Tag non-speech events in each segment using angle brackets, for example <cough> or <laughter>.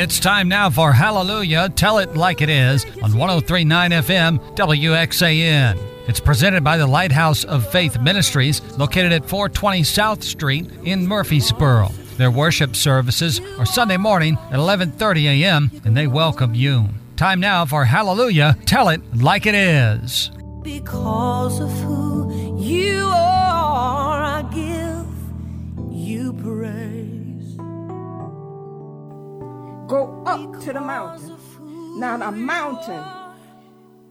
It's time now for Hallelujah. Tell it like it is on 1039 FM WXAN. It's presented by the Lighthouse of Faith Ministries, located at 420 South Street in Murphysboro. Their worship services are Sunday morning at 11:30 a.m. and they welcome you. Time now for Hallelujah. Tell it like it is. Because of who you are, Go up to the mountain. Now, the mountain,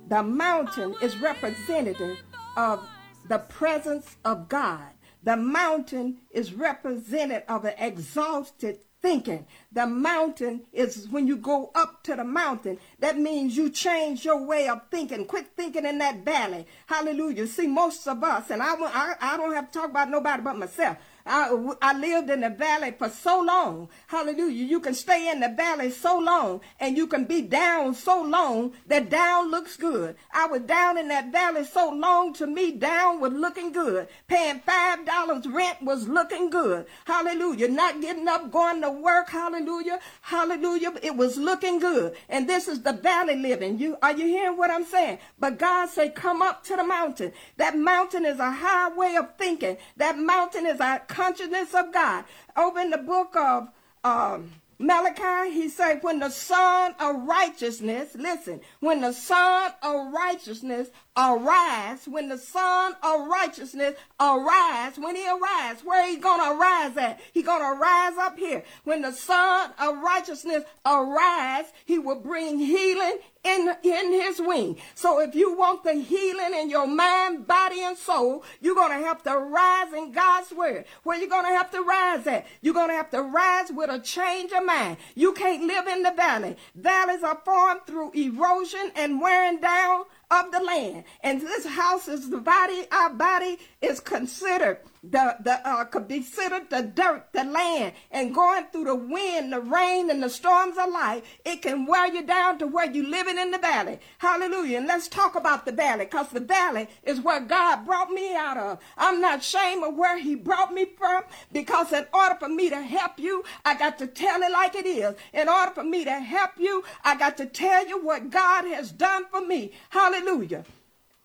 the mountain is representative of the presence of God. The mountain is representative of an exhausted thinking. The mountain is when you go up to the mountain, that means you change your way of thinking. Quit thinking in that valley. Hallelujah. See, most of us, and I, I, I don't have to talk about nobody but myself. I, I lived in the valley for so long. Hallelujah. You can stay in the valley so long and you can be down so long that down looks good. I was down in that valley so long to me, down was looking good. Paying $5 rent was looking good. Hallelujah. Not getting up, going to work. Hallelujah. Hallelujah. It was looking good. And this is the valley living. You are you hearing what I'm saying? But God say, come up to the mountain. That mountain is a high way of thinking. That mountain is a consciousness of God. Over in the book of um, Malachi, he said, when the son of righteousness, listen, when the son of righteousness arise, when the son of righteousness arise, when he arise, where he gonna arise at? He gonna rise up here. When the son of righteousness arise, he will bring healing in, in his wing. So if you want the healing in your mind, body, and soul, you're going to have to rise in God's word. Where you're going to have to rise at? You're going to have to rise with a change of mind. You can't live in the valley. Valleys are formed through erosion and wearing down of the land. And this house is the body, our body is considered the the uh could be considered the dirt, the land, and going through the wind, the rain, and the storms of life, it can wear you down to where you living in the valley. Hallelujah. And let's talk about the valley, because the valley is where God brought me out of. I'm not ashamed of where He brought me from, because in order for me to help you, I got to tell it like it is. In order for me to help you, I got to tell you what God has done for me. Hallelujah.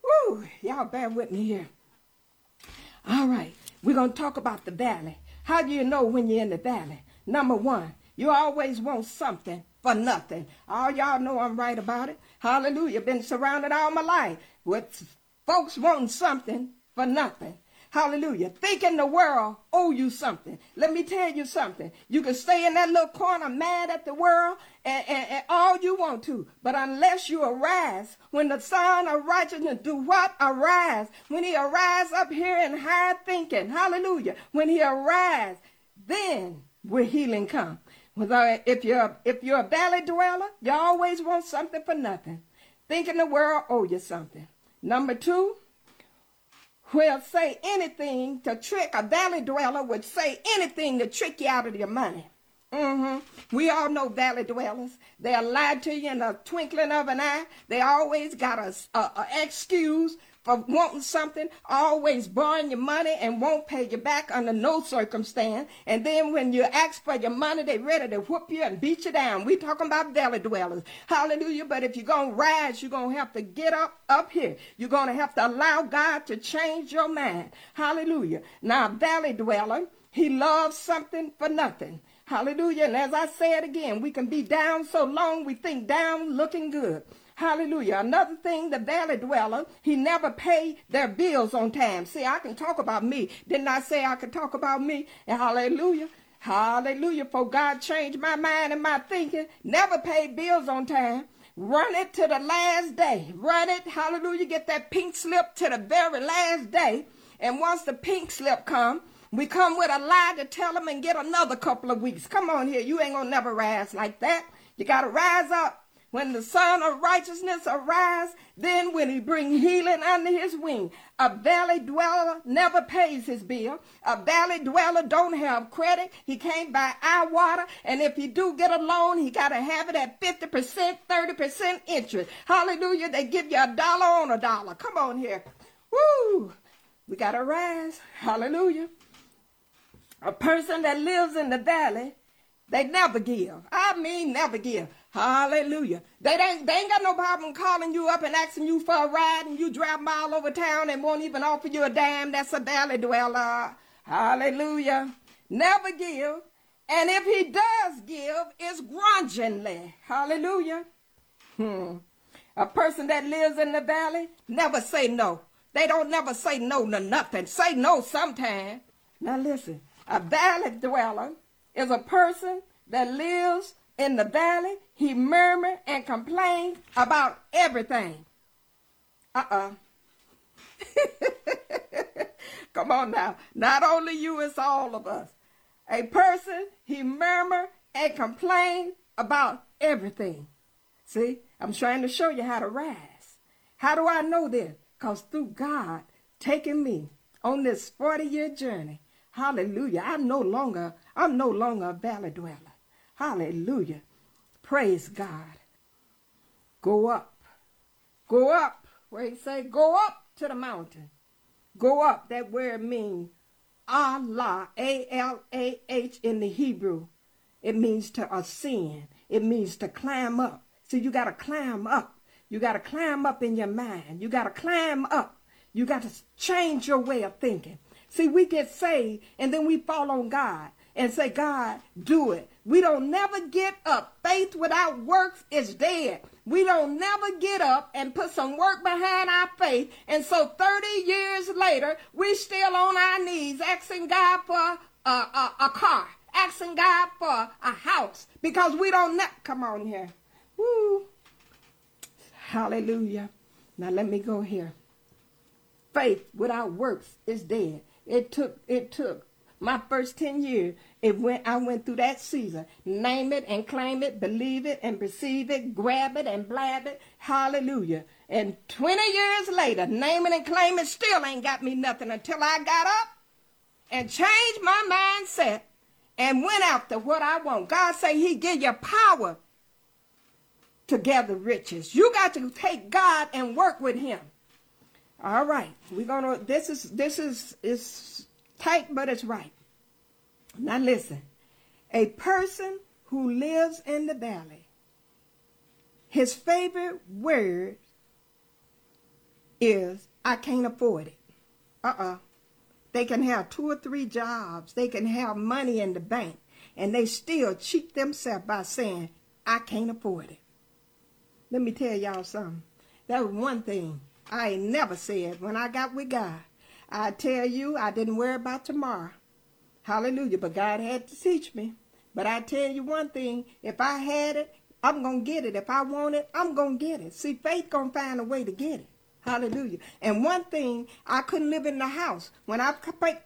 Woo, y'all bear with me here. All right. We're going to talk about the valley. How do you know when you're in the valley? Number one, you always want something for nothing. All y'all know I'm right about it. Hallelujah. Been surrounded all my life with folks wanting something for nothing. Hallelujah. Thinking the world owe you something. Let me tell you something. You can stay in that little corner mad at the world and, and, and, all you want to. But unless you arise, when the son of righteousness do what? Arise. When he arise up here in high thinking. Hallelujah. When he arise, then will healing come. Uh, if you're, if you're a valley dweller, you always want something for nothing. Thinking the world owe you something. Number two, will say anything to trick a valley dweller would say anything to trick you out of your money. Mm-hmm. We all know valley dwellers. They'll lie to you in a twinkling of an eye. They always got a, a, a excuse for wanting something, always borrowing your money and won't pay you back under no circumstance. And then when you ask for your money, they ready to whoop you and beat you down. We talking about valley dwellers. Hallelujah. But if you're going to rise, you're going to have to get up, up here. You're going to have to allow God to change your mind. Hallelujah. Now, valley dweller, he loves something for nothing. Hallelujah. And as I say it again, we can be down so long we think down looking good. Hallelujah. Another thing, the valley dweller, he never paid their bills on time. See, I can talk about me. Didn't I say I could talk about me? And hallelujah. Hallelujah. For God changed my mind and my thinking. Never paid bills on time. Run it to the last day. Run it. Hallelujah. Get that pink slip to the very last day. And once the pink slip come, we come with a lie to tell them and get another couple of weeks. Come on here. You ain't to never rise like that. You got to rise up when the Son of Righteousness arise, then will he bring healing under his wing. A valley dweller never pays his bill. A valley dweller don't have credit. He can't buy our water. And if he do get a loan, he got to have it at 50%, 30% interest. Hallelujah. They give you a dollar on a dollar. Come on here. Woo! We got to rise. Hallelujah. A person that lives in the valley They never give. I mean, never give. Hallelujah. They ain't, they ain't got no problem calling you up and asking you for a ride and you driving all over town and won't even offer you a dime. That's a valley dweller. Hallelujah. Never give. And if he does give, it's grudgingly. Hallelujah. Hmm. A person that lives in the valley never say no. They don't never say no to nothing. Say no sometime. Now listen, a valley dweller is a person that lives in the valley. He murmured and complained about everything. Uh-uh. <laughs> Come on now. Not only you, it's all of us. A person, he murmured and complained about everything. See, I'm trying to show you how to rise. How do I know this? Because through God taking me on this 40 year journey, hallelujah, I'm no longer, I'm no longer a valley dweller. Hallelujah. Praise God. Go up. Go up. Where he say, go up to the mountain. Go up. That word means alah, A-L-A-H in the Hebrew. It means to ascend. It means to climb up. So you got to climb up. You got to climb up in your mind. You got to climb up. You got to change your way of thinking. See, we get saved and then we fall on God and say, God, do it. We don't never get up. Faith without works is dead. We don't never get up and put some work behind our faith. And so 30 years later, we still on our knees asking God for a, a, a car, asking God for a house because we don't ne- come on here. Woo. Hallelujah. Now let me go here. Faith without works is dead. It took it took my first 10 years it went, I went through that season. Name it and claim it, believe it and perceive it, grab it and blab it. Hallelujah. And 20 years later, name it and claim it still ain't got me nothing until I got up and changed my mindset and went after what I want. God say he give you power to gather riches. You got to take God and work with him. All right. We're gonna this is this is is tight, but it's right. Now listen, a person who lives in the valley, his favorite word is, I can't afford it. Uh-uh. They can have two or three jobs. They can have money in the bank. And they still cheat themselves by saying, I can't afford it. Let me tell y'all something. That was one thing I ain't never said when I got with God. I tell you, I didn't worry about tomorrow. Hallelujah. But God had to teach me. But I tell you one thing, if I had it, I'm going to get it. If I want it, I'm going to get it. See, faith going to find a way to get it. Hallelujah. And one thing, I couldn't live in the house. When I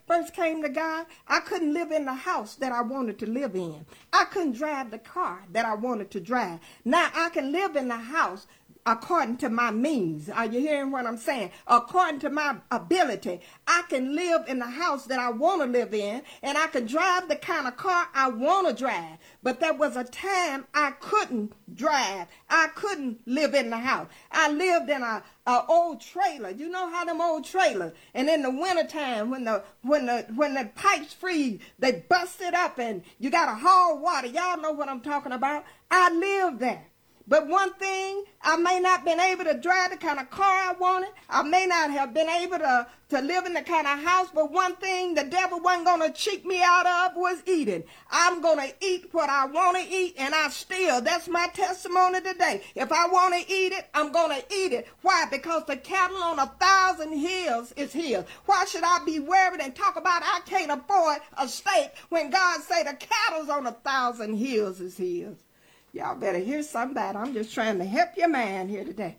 first came to God, I couldn't live in the house that I wanted to live in. I couldn't drive the car that I wanted to drive. Now I can live in the house according to my means. Are you hearing what I'm saying? According to my ability, I can live in the house that I want to live in and I can drive the kind of car I want to drive. But there was a time I couldn't drive. I couldn't live in the house. I lived in a, a old trailer. You know how them old trailers. And in the wintertime when the when the when the pipes freeze, they bust it up and you gotta haul water. Y'all know what I'm talking about. I lived there. But one thing, I may not been able to drive the kind of car I wanted. I may not have been able to, to live in the kind of house. But one thing the devil wasn't going to cheat me out of was eating. I'm going to eat what I want to eat, and I still, that's my testimony today. If I want to eat it, I'm going to eat it. Why? Because the cattle on a thousand hills is his. Why should I be worried and talk about I can't afford a steak when God say the cattle's on a thousand hills is his? Y'all better hear somebody. I'm just trying to help your man here today.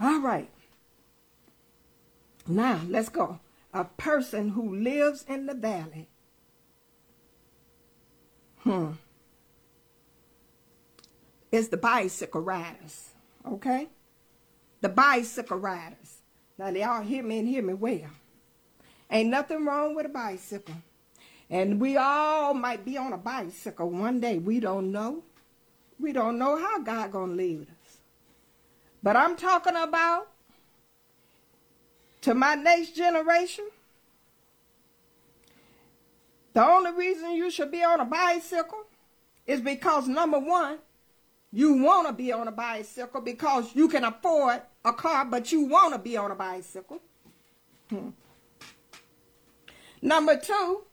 All right. Now, let's go. A person who lives in the valley. Hmm. Is the bicycle riders. Okay? The bicycle riders. Now, they all hear me and hear me well. Ain't nothing wrong with a bicycle. And we all might be on a bicycle one day. We don't know. We don't know how God gonna lead us. But I'm talking about to my next generation. The only reason you should be on a bicycle is because number one, you want to be on a bicycle because you can afford a car, but you want to be on a bicycle. Hmm. Number two,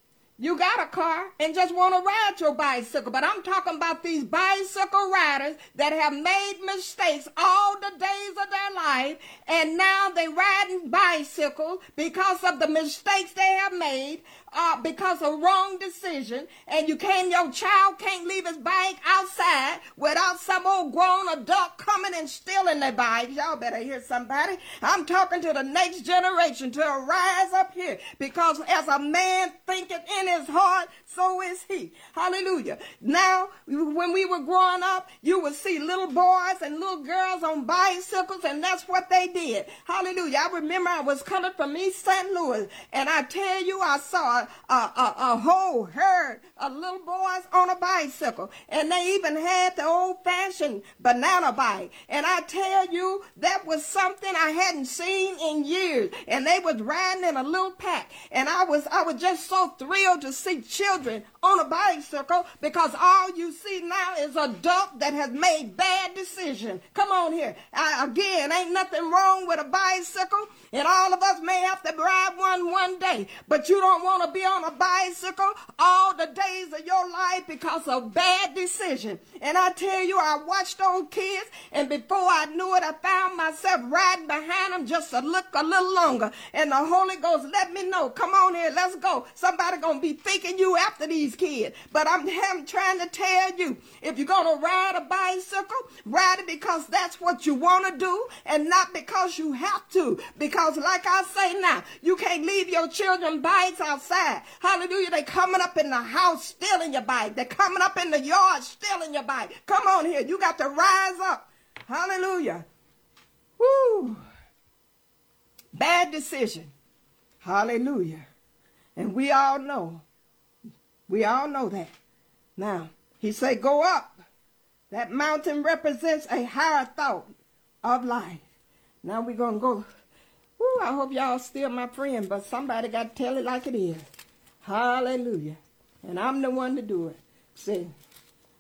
you got a car and just want to ride your bicycle. But I'm talking about these bicycle riders that have made mistakes all the days of their life and now they riding bicycles because of the mistakes they have made uh, because of wrong decision, and you can't, your child can't leave his bike outside without some old grown adult coming and stealing their bike. Y'all better hear somebody. I'm talking to the next generation to rise up here because as a man thinketh in his heart, so is he. Hallelujah. Now, when we were growing up, you would see little boys and little girls on bicycles, and that's what they did. Hallelujah. I remember I was coming from East St. Louis, and I tell you, I saw a, a, a whole herd of little boys on a bicycle. And they even had the old fashioned banana bike. And I tell you, that was something I hadn't seen in years. And they was riding in a little pack. And I was, I was just so thrilled to see children on a bicycle because all you see now is adult that has made bad decisions. Come on here. I, again, ain't nothing wrong with a bicycle. And all of us may have to ride one one day, but you don't want to be on a bicycle all the days of your life because of bad decision. And I tell you, I watched those kids, and before I knew it, I found myself riding behind them just to look a little longer. And the Holy Ghost let me know, come on here, let's go. Somebody gonna be thinking you after these kids. But I'm, I'm trying to tell you, if you're gonna ride a bicycle, ride it because that's what you want to do, and not because you have to. Because like I say now, you can't leave your children bikes outside. Hallelujah. They coming up in the house stealing your bike. They're coming up in the yard stealing your bike. Come on here. You got to rise up. Hallelujah. Woo. Bad decision. Hallelujah. And we all know. We all know that. Now, he said, go up. That mountain represents a higher thought of life. Now we're going to go Woo, I hope y'all still my friend, but somebody got to tell it like it is. Hallelujah. And I'm the one to do it. See,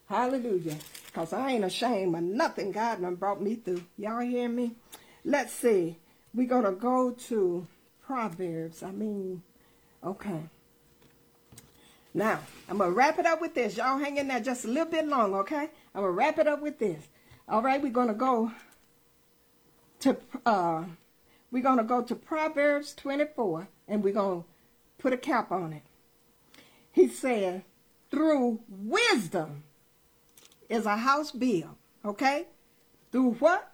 hallelujah. Because I ain't ashamed of nothing God done brought me through. Y'all hear me? Let's see. We're going to go to Proverbs. I mean, okay. Now, I'm going to wrap it up with this. Y'all hang in there just a little bit long, okay? I'm going to wrap it up with this. All right, we're going to go to uh, we're going to go to Proverbs 24 and we're going to put a cap on it. He said, through wisdom is a house built. Okay? Through what?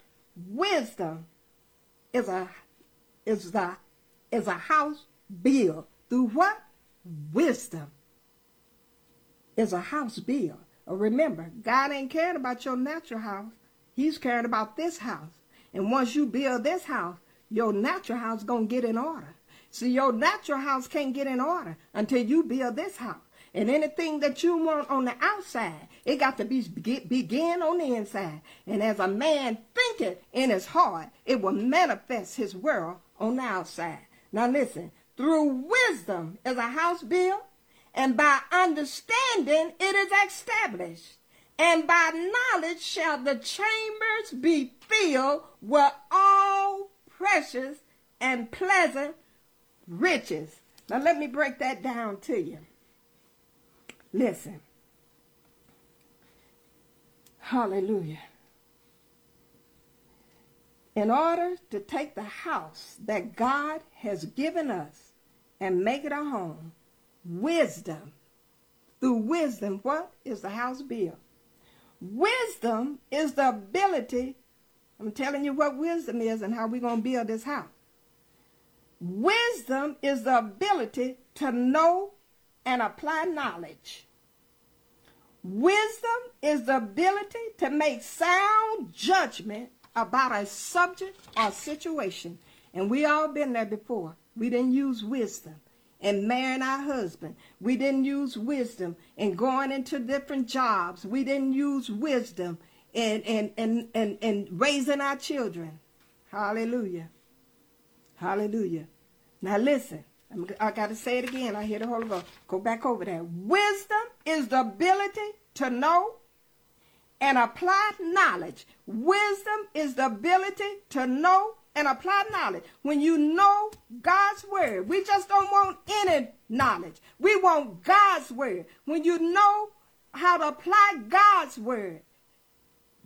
Wisdom is a is the is a house built. Through what? Wisdom is a house built. Uh, remember, God ain't caring about your natural house. He's caring about this house. And once you build this house, your natural house to get in order. See, your natural house can't get in order until you build this house. And anything that you want on the outside, it got to be begin on the inside. And as a man thinketh in his heart, it will manifest his world on the outside. Now listen, through wisdom is a house built, and by understanding it is established. And by knowledge shall the chambers be filled with all precious and pleasant riches. Now, let me break that down to you. Listen. Hallelujah. In order to take the house that God has given us and make it a home, wisdom, through wisdom, what is the house built? Wisdom is the ability I'm telling you what wisdom is and how we're going to build this house. Wisdom is the ability to know and apply knowledge. Wisdom is the ability to make sound judgment about a subject or situation. And we all been there before. We didn't use wisdom in marrying our husband. We didn't use wisdom in going into different jobs. We didn't use wisdom and, and, and, and, and raising our children. Hallelujah. Hallelujah. Now listen, I got to say it again. I hear the Holy Ghost. Go back over there. Wisdom is the ability to know and apply knowledge. Wisdom is the ability to know and apply knowledge. When you know God's word, we just don't want any knowledge. We want God's word. When you know how to apply God's word,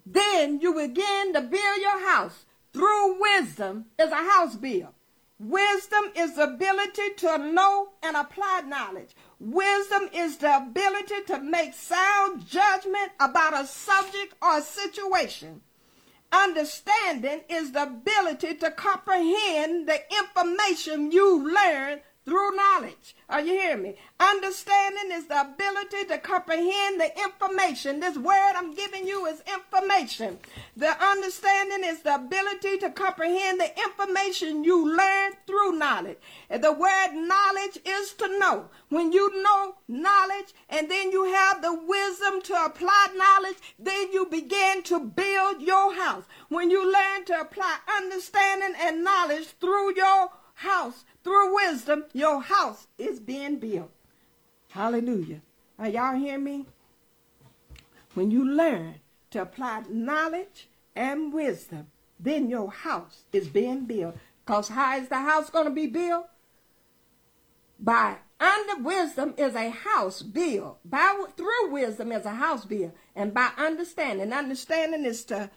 then you begin to build your house through wisdom is a house build. Wisdom is the ability to know and apply knowledge. Wisdom is the ability to make sound judgment about a subject or a situation. Understanding is the ability to comprehend the information you learn through knowledge. Are you hearing me? Understanding is the ability to comprehend the information. This word I'm giving you is information. The understanding is the ability to comprehend the information you learn through knowledge. The word knowledge is to know. When you know knowledge and then you have the wisdom to apply knowledge, then you begin to build your house. When you learn to apply understanding and knowledge through your house, through wisdom, your house is being built. Hallelujah. Are y'all hear me? When you learn to apply knowledge and wisdom, then your house is being built. Because how is the house going to be built? By under wisdom is a house built. By through wisdom is a house built. And by understanding, understanding is to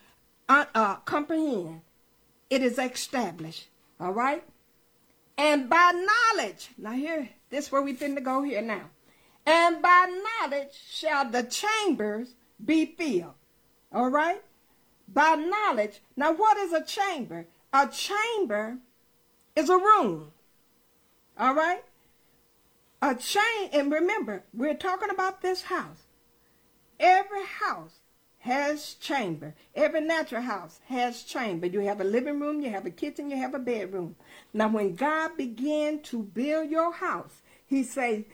uh, uh, comprehend. It is established. All right? And by knowledge. Now here, this is where we finna go here now. And by knowledge shall the chambers be filled. All right? By knowledge. Now what is a chamber? A chamber is a room. All right? A chain, and remember, we're talking about this house. Every house has chamber. Every natural house has chamber. You have a living room, you have a kitchen, you have a bedroom. Now, when God began to build your house, he said,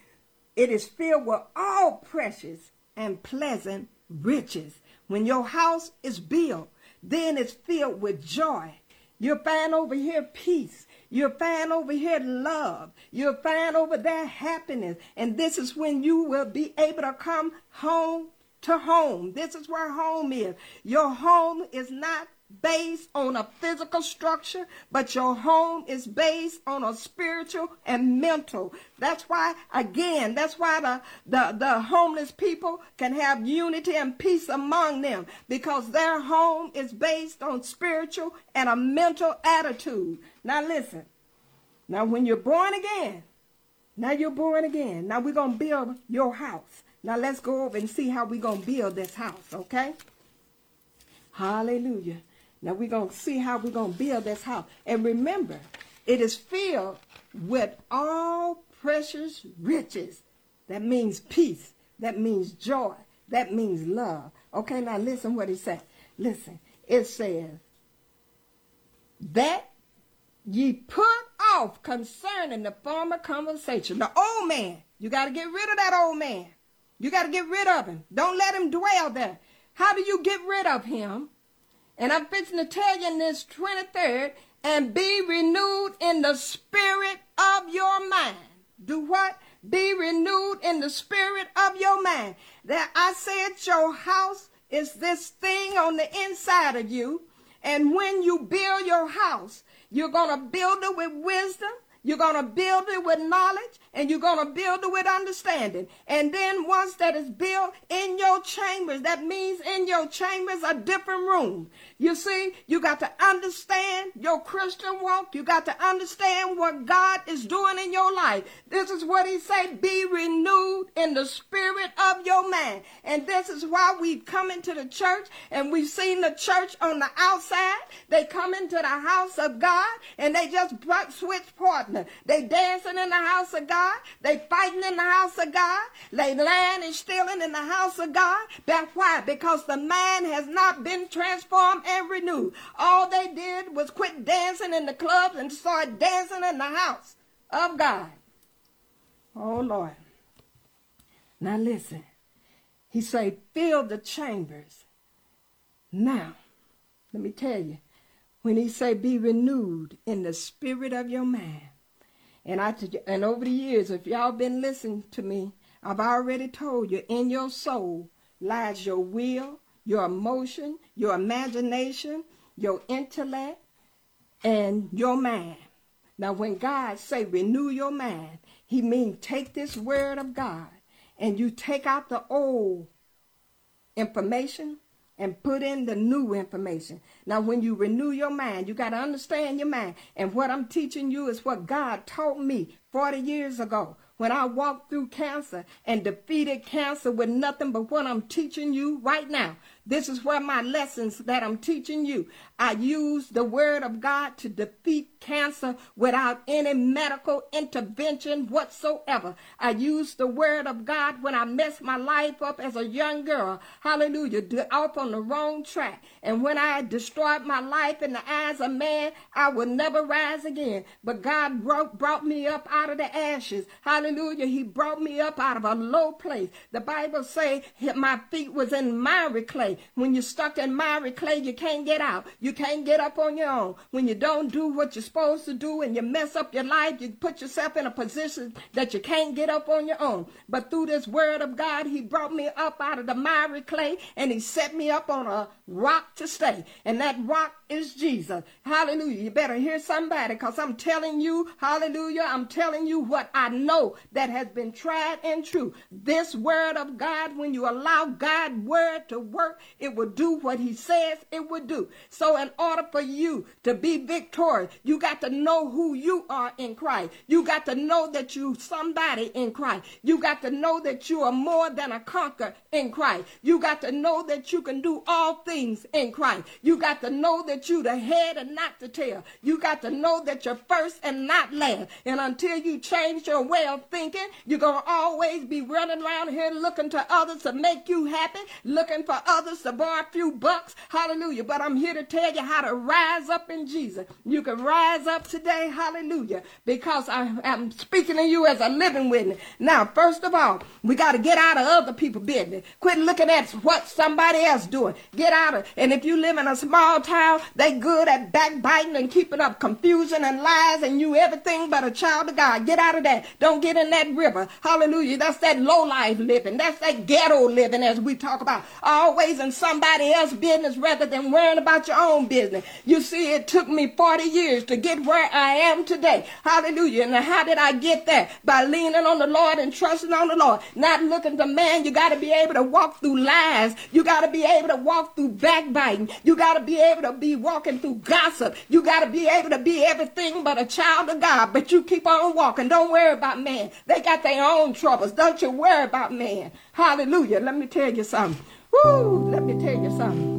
it is filled with all precious and pleasant riches. When your house is built, then it's filled with joy. You'll find over here peace. You'll find over here love. You'll find over there happiness. And this is when you will be able to come home to home. This is where home is. Your home is not based on a physical structure, but your home is based on a spiritual and mental. That's why, again, that's why the, the, the homeless people can have unity and peace among them because their home is based on spiritual and a mental attitude. Now listen. Now when you're born again, now you're born again. Now we're going to build your house. Now let's go over and see how we're going to build this house, okay? Hallelujah. Now we're going to see how we're going to build this house. And remember, it is filled with all precious riches. That means peace. That means joy. That means love. Okay, now listen what he says. Listen. It says, that ye put off concerning the former conversation. The old man. You got to get rid of that old man. You got to get rid of him. Don't let him dwell there. How do you get rid of him? And I'm fixing to tell you in this 23rd, and be renewed in the spirit of your mind. Do what? Be renewed in the spirit of your mind. That I said your house is this thing on the inside of you. And when you build your house, you're going to build it with wisdom. You're going to build it with knowledge and you're going to build it with understanding. And then once that is built in your chambers, that means in your chambers a different room. You see, you got to understand your Christian walk. You got to understand what God is doing in your life. This is what he said, be renewed in the spirit of your man. And this is why we've come into the church and we've seen the church on the outside. They come into the house of God and they just switch partner. They dancing in the house of God. They fighting in the house of God. They lying and stealing in the house of God. That's why? Because the man has not been transformed and renewed. All they did was quit dancing in the clubs and start dancing in the house of God. Oh Lord. Now listen. He say, fill the chambers. Now, let me tell you, when he say be renewed in the spirit of your man, And I and over the years, if y'all been listening to me, I've already told you in your soul lies your will, your emotion, your imagination, your intellect, and your mind. Now, when God say renew your mind, He means take this word of God and you take out the old information and put in the new information. Now, when you renew your mind, you got to understand your mind. And what I'm teaching you is what God taught me 40 years ago when I walked through cancer and defeated cancer with nothing but what I'm teaching you right now. This is where my lessons that I'm teaching you. I use the word of God to defeat cancer without any medical intervention whatsoever. I use the word of God when I messed my life up as a young girl. Hallelujah. Off on the wrong track. And when I destroyed my life in the eyes of man, I will never rise again. But God brought, brought me up out of the ashes. Hallelujah. He brought me up out of a low place. The Bible say my feet was in miry clay. When you're stuck in miry clay, you can't get out. You can't get up on your own. When you don't do what you're supposed to do and you mess up your life, you put yourself in a position that you can't get up on your own. But through this word of God, He brought me up out of the miry clay and He set me up on a rock to stay. And that rock is Jesus. Hallelujah. You better hear somebody because I'm telling you, hallelujah, I'm telling you what I know that has been tried and true. This word of God, when you allow God's word to work, it will do what he says it would do. So in order for you to be victorious, you got to know who you are in Christ. You got to know that you somebody in Christ. You got to know that you are more than a conqueror in Christ. You got to know that you can do all things in Christ. You got to know that that you the head and not the tail. You got to know that you're first and not last. And until you change your way of thinking, you're going to always be running around here looking to others to make you happy, looking for others to borrow a few bucks. Hallelujah. But I'm here to tell you how to rise up in Jesus. You can rise up today. Hallelujah. Because I am speaking to you as a living witness. Now, first of all, we got to get out of other people's business. Quit looking at what somebody else doing. Get out of, and if you live in a small town, they good at backbiting and keeping up confusion and lies and you everything but a child of God. Get out of that. Don't get in that river. Hallelujah. That's that low life living. That's that ghetto living as we talk about. Always in somebody else's business rather than worrying about your own business. You see, it took me 40 years to get where I am today. Hallelujah. And how did I get there? By leaning on the Lord and trusting on the Lord. Not looking to man. You got to be able to walk through lies. You got to be able to walk through backbiting. You got to be able to be walking through gossip. You got to be able to be everything but a child of God. But you keep on walking. Don't worry about man. They got their own troubles. Don't you worry about man. Hallelujah. Let me tell you something. Woo, let me tell you something.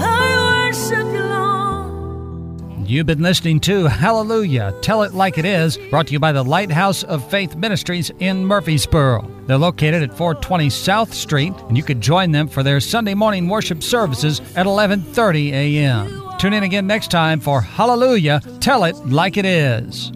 I worship you, You've been listening to Hallelujah, Tell It Like It Is, brought to you by the Lighthouse of Faith Ministries in Murphysboro. They're located at 420 South Street, and you can join them for their Sunday morning worship services at 11:30 a.m. Tune in again next time for Hallelujah, Tell It Like It Is.